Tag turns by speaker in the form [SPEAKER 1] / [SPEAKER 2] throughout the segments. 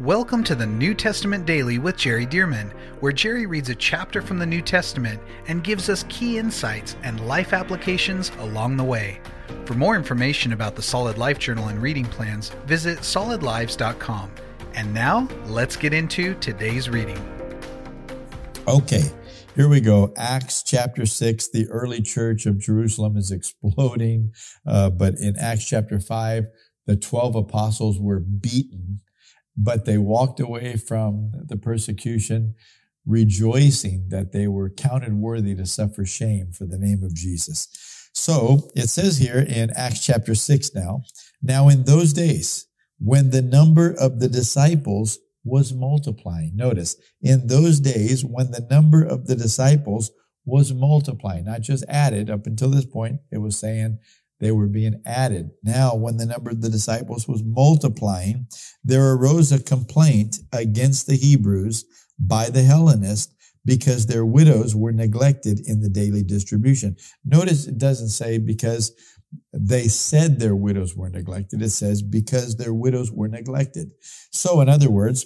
[SPEAKER 1] Welcome to the New Testament Daily with Jerry Dirmann, where Jerry reads a chapter from the New Testament and gives us key insights and life applications along the way. For more information about the Solid Life Journal and reading plans, visit solidlives.com. And now, let's get into today's reading.
[SPEAKER 2] Okay, here we go. Acts chapter 6, the early church of Jerusalem is exploding. Uh, but in Acts chapter 5, the 12 apostles were beaten but they walked away from the persecution rejoicing that they were counted worthy to suffer shame for the name of Jesus. So it says here in Acts chapter 6 now, now in those days, when the number of the disciples was multiplying, notice, in those days when the number of the disciples was multiplying, not just added up until this point, it was saying they were being added. Now, when the number of the disciples was multiplying, there arose a complaint against the Hebrews by the Hellenists because their widows were neglected in the daily distribution. Notice it doesn't say because they said their widows were neglected. It says because their widows were neglected. So, in other words,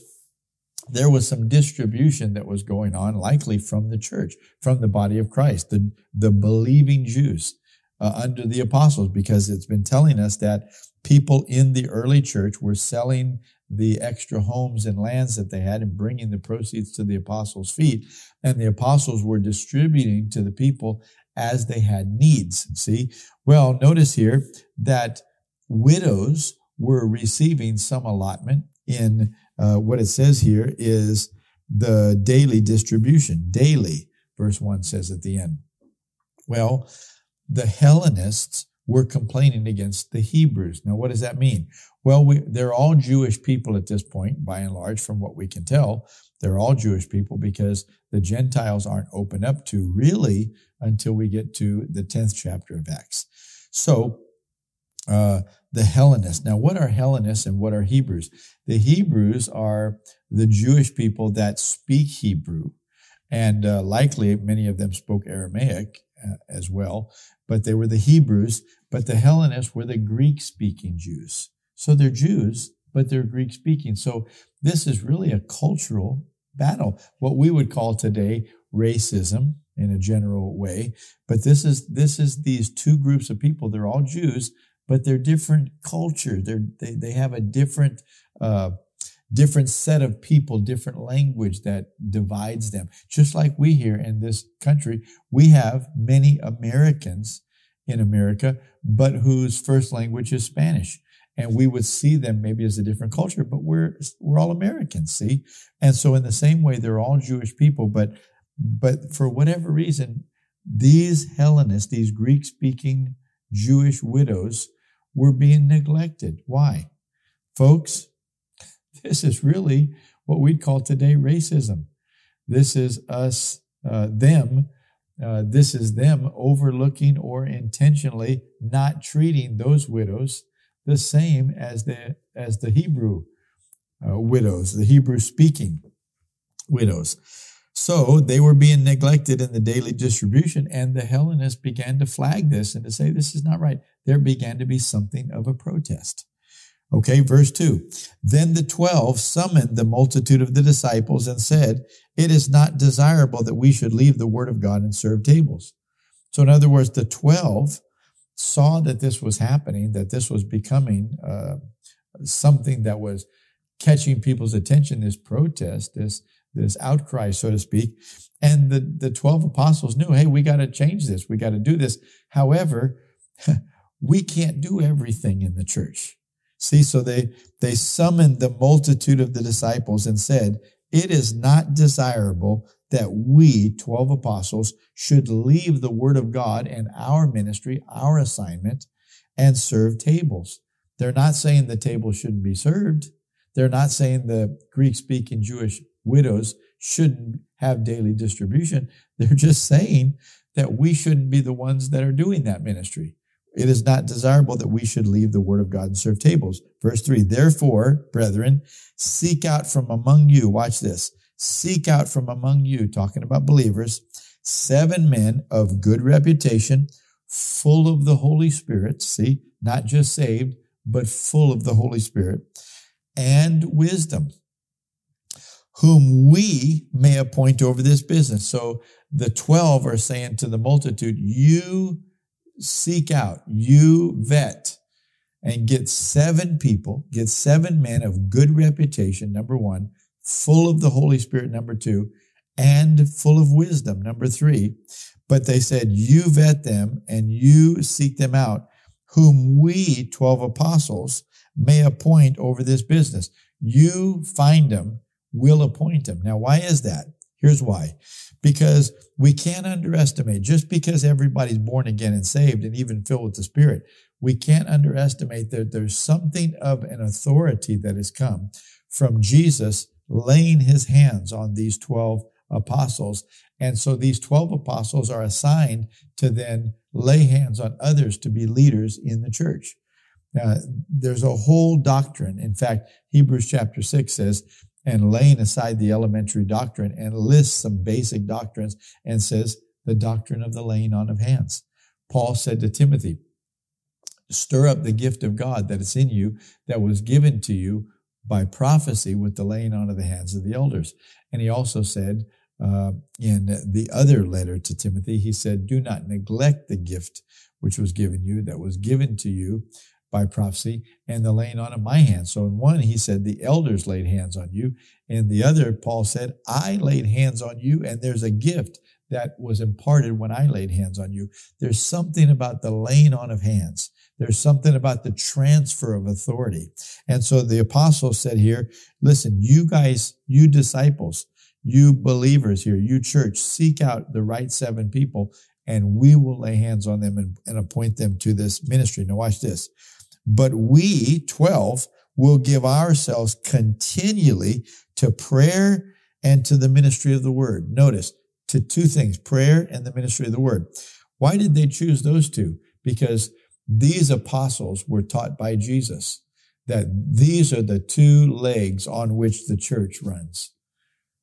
[SPEAKER 2] there was some distribution that was going on, likely from the church, from the body of Christ, the, the believing Jews uh, under the apostles because it's been telling us that people in the early church were selling the extra homes and lands that they had and bringing the proceeds to the apostles' feet. And the apostles were distributing to the people as they had needs. See? Well, notice here that widows were receiving some allotment in uh, what it says here is the daily distribution. Daily, verse 1 says at the end. Well, the Hellenists were complaining against the Hebrews. Now, what does that mean? Well, we, they're all Jewish people at this point, by and large, from what we can tell. They're all Jewish people because the Gentiles aren't opened up to really until we get to the 10th chapter of Acts. So, uh, the Hellenists. Now, what are Hellenists and what are Hebrews? The Hebrews are the Jewish people that speak Hebrew, and uh, likely many of them spoke Aramaic as well but they were the Hebrews, but the Hellenists were the Greek speaking Jews. So they're Jews, but they're Greek speaking. So this is really a cultural battle, what we would call today racism in a general way. But this is, this is these two groups of people. They're all Jews, but they're different culture. They're, they, they have a different, uh, different set of people, different language that divides them. Just like we here in this country, we have many Americans in America, but whose first language is Spanish. And we would see them maybe as a different culture, but we're, we're all Americans, see? And so in the same way, they're all Jewish people, but, but for whatever reason, these Hellenists, these Greek speaking Jewish widows were being neglected. Why? Folks, this is really what we'd call today racism. This is us, uh, them. Uh, this is them overlooking or intentionally not treating those widows the same as the as the Hebrew uh, widows, the Hebrew speaking widows. So they were being neglected in the daily distribution, and the Hellenists began to flag this and to say this is not right. There began to be something of a protest. Okay, verse 2. Then the twelve summoned the multitude of the disciples and said, It is not desirable that we should leave the word of God and serve tables. So, in other words, the twelve saw that this was happening, that this was becoming uh, something that was catching people's attention, this protest, this, this outcry, so to speak. And the, the 12 apostles knew, hey, we got to change this. We got to do this. However, we can't do everything in the church. See, so they, they summoned the multitude of the disciples and said, it is not desirable that we, 12 apostles, should leave the word of God and our ministry, our assignment, and serve tables. They're not saying the table shouldn't be served. They're not saying the Greek speaking Jewish widows shouldn't have daily distribution. They're just saying that we shouldn't be the ones that are doing that ministry. It is not desirable that we should leave the word of God and serve tables. Verse three, therefore, brethren, seek out from among you, watch this, seek out from among you, talking about believers, seven men of good reputation, full of the Holy Spirit, see, not just saved, but full of the Holy Spirit, and wisdom. whom we may appoint over this business. So the 12 are saying to the multitude, you seek out, you vet, and get seven people, get seven men of good reputation, number one, full of the Holy Spirit, number two, and full of wisdom, number three. But they said, You vet them and you seek them out, whom we, 12 apostles, may appoint over this business. You find them, we'll appoint them. Now, why is that? Here's why. Because we can't underestimate, just because everybody's born again and saved and even filled with the Spirit, we can't underestimate that there's something of an authority that has come from Jesus laying his hands on these 12 apostles. And so these 12 apostles are assigned to then lay hands on others to be leaders in the church. Now, there's a whole doctrine. In fact, Hebrews chapter 6 says, and laying aside the elementary doctrine and lists some basic doctrines and says the doctrine of the laying on of hands. Paul said to Timothy, stir up the gift of God that is in you that was given to you by prophecy with the laying on of the hands of the elders. And he also said uh, in the other letter to Timothy, he said, Do not neglect the gift which was given you, that was given to you by prophecy, and the laying on of my hands. So in one, he said, The elders laid hands on you. In the other, Paul said, I laid hands on you, and there's a gift that was imparted when I laid hands on you. There's something about the laying on of hands there's something about the transfer of authority. And so the apostle said here, listen, you guys, you disciples, you believers here, you church, seek out the right seven people and we will lay hands on them and, and appoint them to this ministry. Now watch this. But we, 12, will give ourselves continually to prayer and to the ministry of the word. Notice to two things, prayer and the ministry of the word. Why did they choose those two? Because these apostles were taught by Jesus that these are the two legs on which the church runs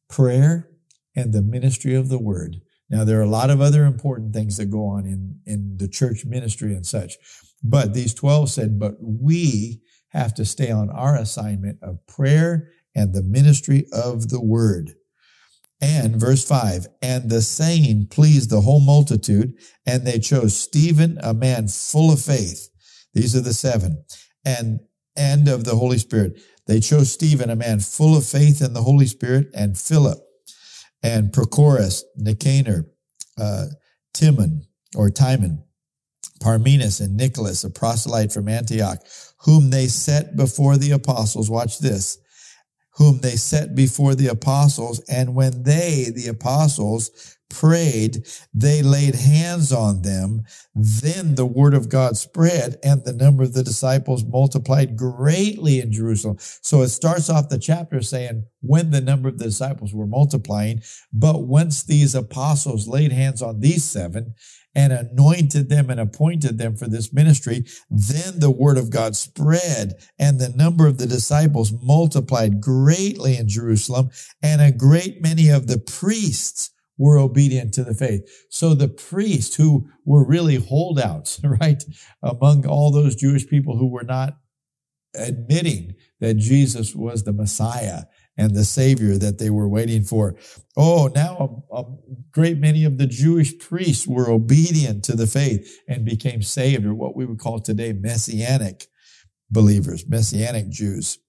[SPEAKER 2] prayer and the ministry of the word. Now, there are a lot of other important things that go on in, in the church ministry and such. But these 12 said, but we have to stay on our assignment of prayer and the ministry of the word. And verse 5 and the saying pleased the whole multitude, and they chose Stephen, a man full of faith. These are the seven. And and of the Holy Spirit. They chose Stephen, a man full of faith in the Holy Spirit, and Philip, and Prochorus, Nicanor, uh, Timon, or Timon, Parmenas, and Nicholas, a proselyte from Antioch, whom they set before the apostles. Watch this whom they set before the apostles. And when they, the apostles, prayed, they laid hands on them. Then the word of God spread and the number of the disciples multiplied greatly in Jerusalem. So it starts off the chapter saying when the number of the disciples were multiplying, but once these apostles laid hands on these seven, and anointed them and appointed them for this ministry. Then the word of God spread and the number of the disciples multiplied greatly in Jerusalem and a great many of the priests were obedient to the faith. So the priests who were really holdouts, right, among all those Jewish people who were not admitting that Jesus was the Messiah and the Savior that they were waiting for. Oh, now a, a, great many of the Jewish priests were obedient to the faith and became saved, or what we would call today messianic believers, messianic Jews.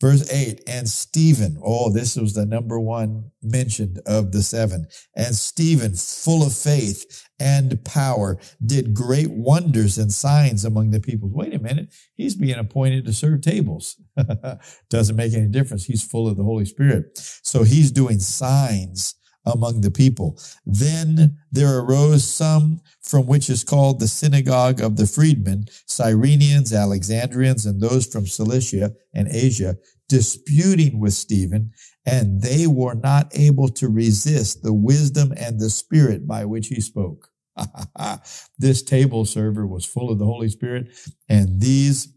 [SPEAKER 2] Verse 8, and Stephen, oh, this was the number one mentioned of the seven. And Stephen, full of faith and power, did great wonders and signs among the people. Wait a minute, he's being appointed to serve tables. Doesn't make any difference. He's full of the Holy Spirit. So he's doing signs among the people. Then there arose some from which is called the synagogue of the freedmen, Cyrenians, Alexandrians, and those from Cilicia and Asia, disputing with Stephen, and they were not able to resist the wisdom and the spirit by which he spoke. this table server was full of the Holy Spirit, and these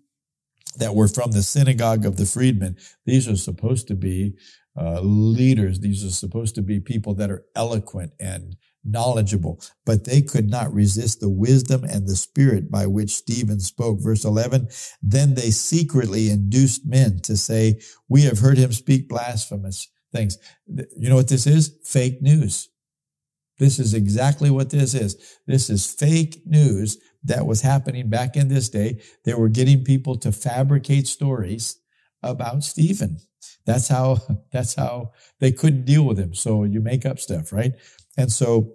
[SPEAKER 2] that were from the synagogue of the freedmen, these are supposed to be uh, leaders. These are supposed to be people that are eloquent and knowledgeable, but they could not resist the wisdom and the spirit by which Stephen spoke. Verse 11, then they secretly induced men to say, we have heard him speak blasphemous. things. You know what this is? Fake news. This is exactly what this is. This is fake news that was happening back in this day. They were getting people to fabricate stories about Stephen. That's how, that's how they couldn't deal with him. So you make up stuff, right? And so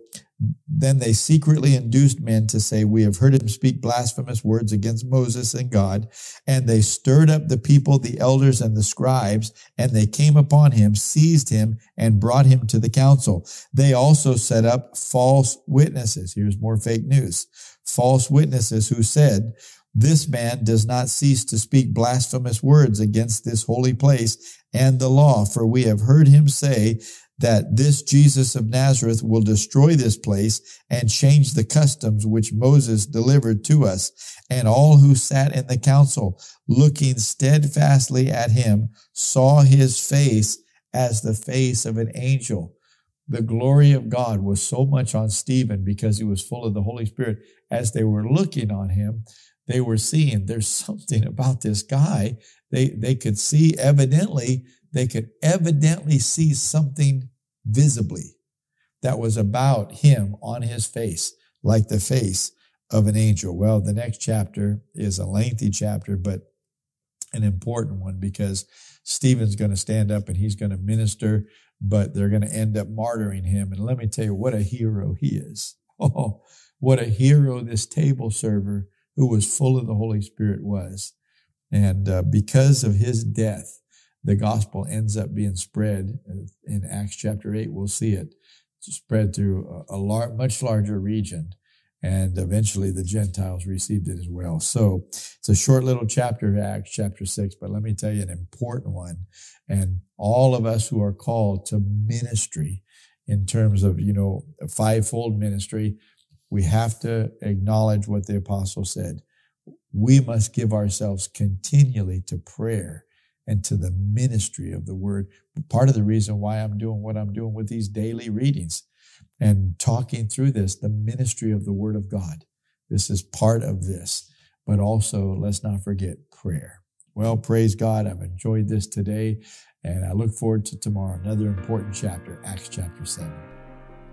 [SPEAKER 2] then they secretly induced men to say, We have heard him speak blasphemous words against Moses and God. And they stirred up the people, the elders and the scribes, and they came upon him, seized him, and brought him to the council. They also set up false witnesses. Here's more fake news. False witnesses who said, this man does not cease to speak blasphemous words against this holy place and the law, for we have heard him say that this Jesus of Nazareth will destroy this place and change the customs which Moses delivered to us. And all who sat in the council, looking steadfastly at him, saw his face as the face of an angel. The glory of God was so much on Stephen because he was full of the Holy Spirit. As they were looking on him, they were seeing there's something about this guy. They, they could see evidently they could evidently see something visibly that was about him on his face, like the face of an angel. Well, the next chapter is a lengthy chapter, but an important one because Stephen's going to stand up and he's going to minister, but they're going to end up martyring him. And let me tell you what a hero he is. Oh, what a hero this table server who was full of the Holy Spirit was. And uh, because of his death, the gospel ends up being spread in Acts chapter 8. We'll see it spread through a, a lar- much larger region. And eventually the Gentiles received it as well. So it's a short little chapter, Acts chapter 6, but let me tell you an important one. And all of us who are called to ministry in terms of, you know, fivefold ministry, we have to acknowledge what the apostle said. We must give ourselves continually to prayer and to the ministry of the word. Part of the reason why I'm doing what I'm doing with these daily readings and talking through this, the ministry of the word of God. This is part of this. But also, let's not forget prayer. Well, praise God. I've enjoyed this today, and I look forward to tomorrow, another important chapter, Acts chapter 7.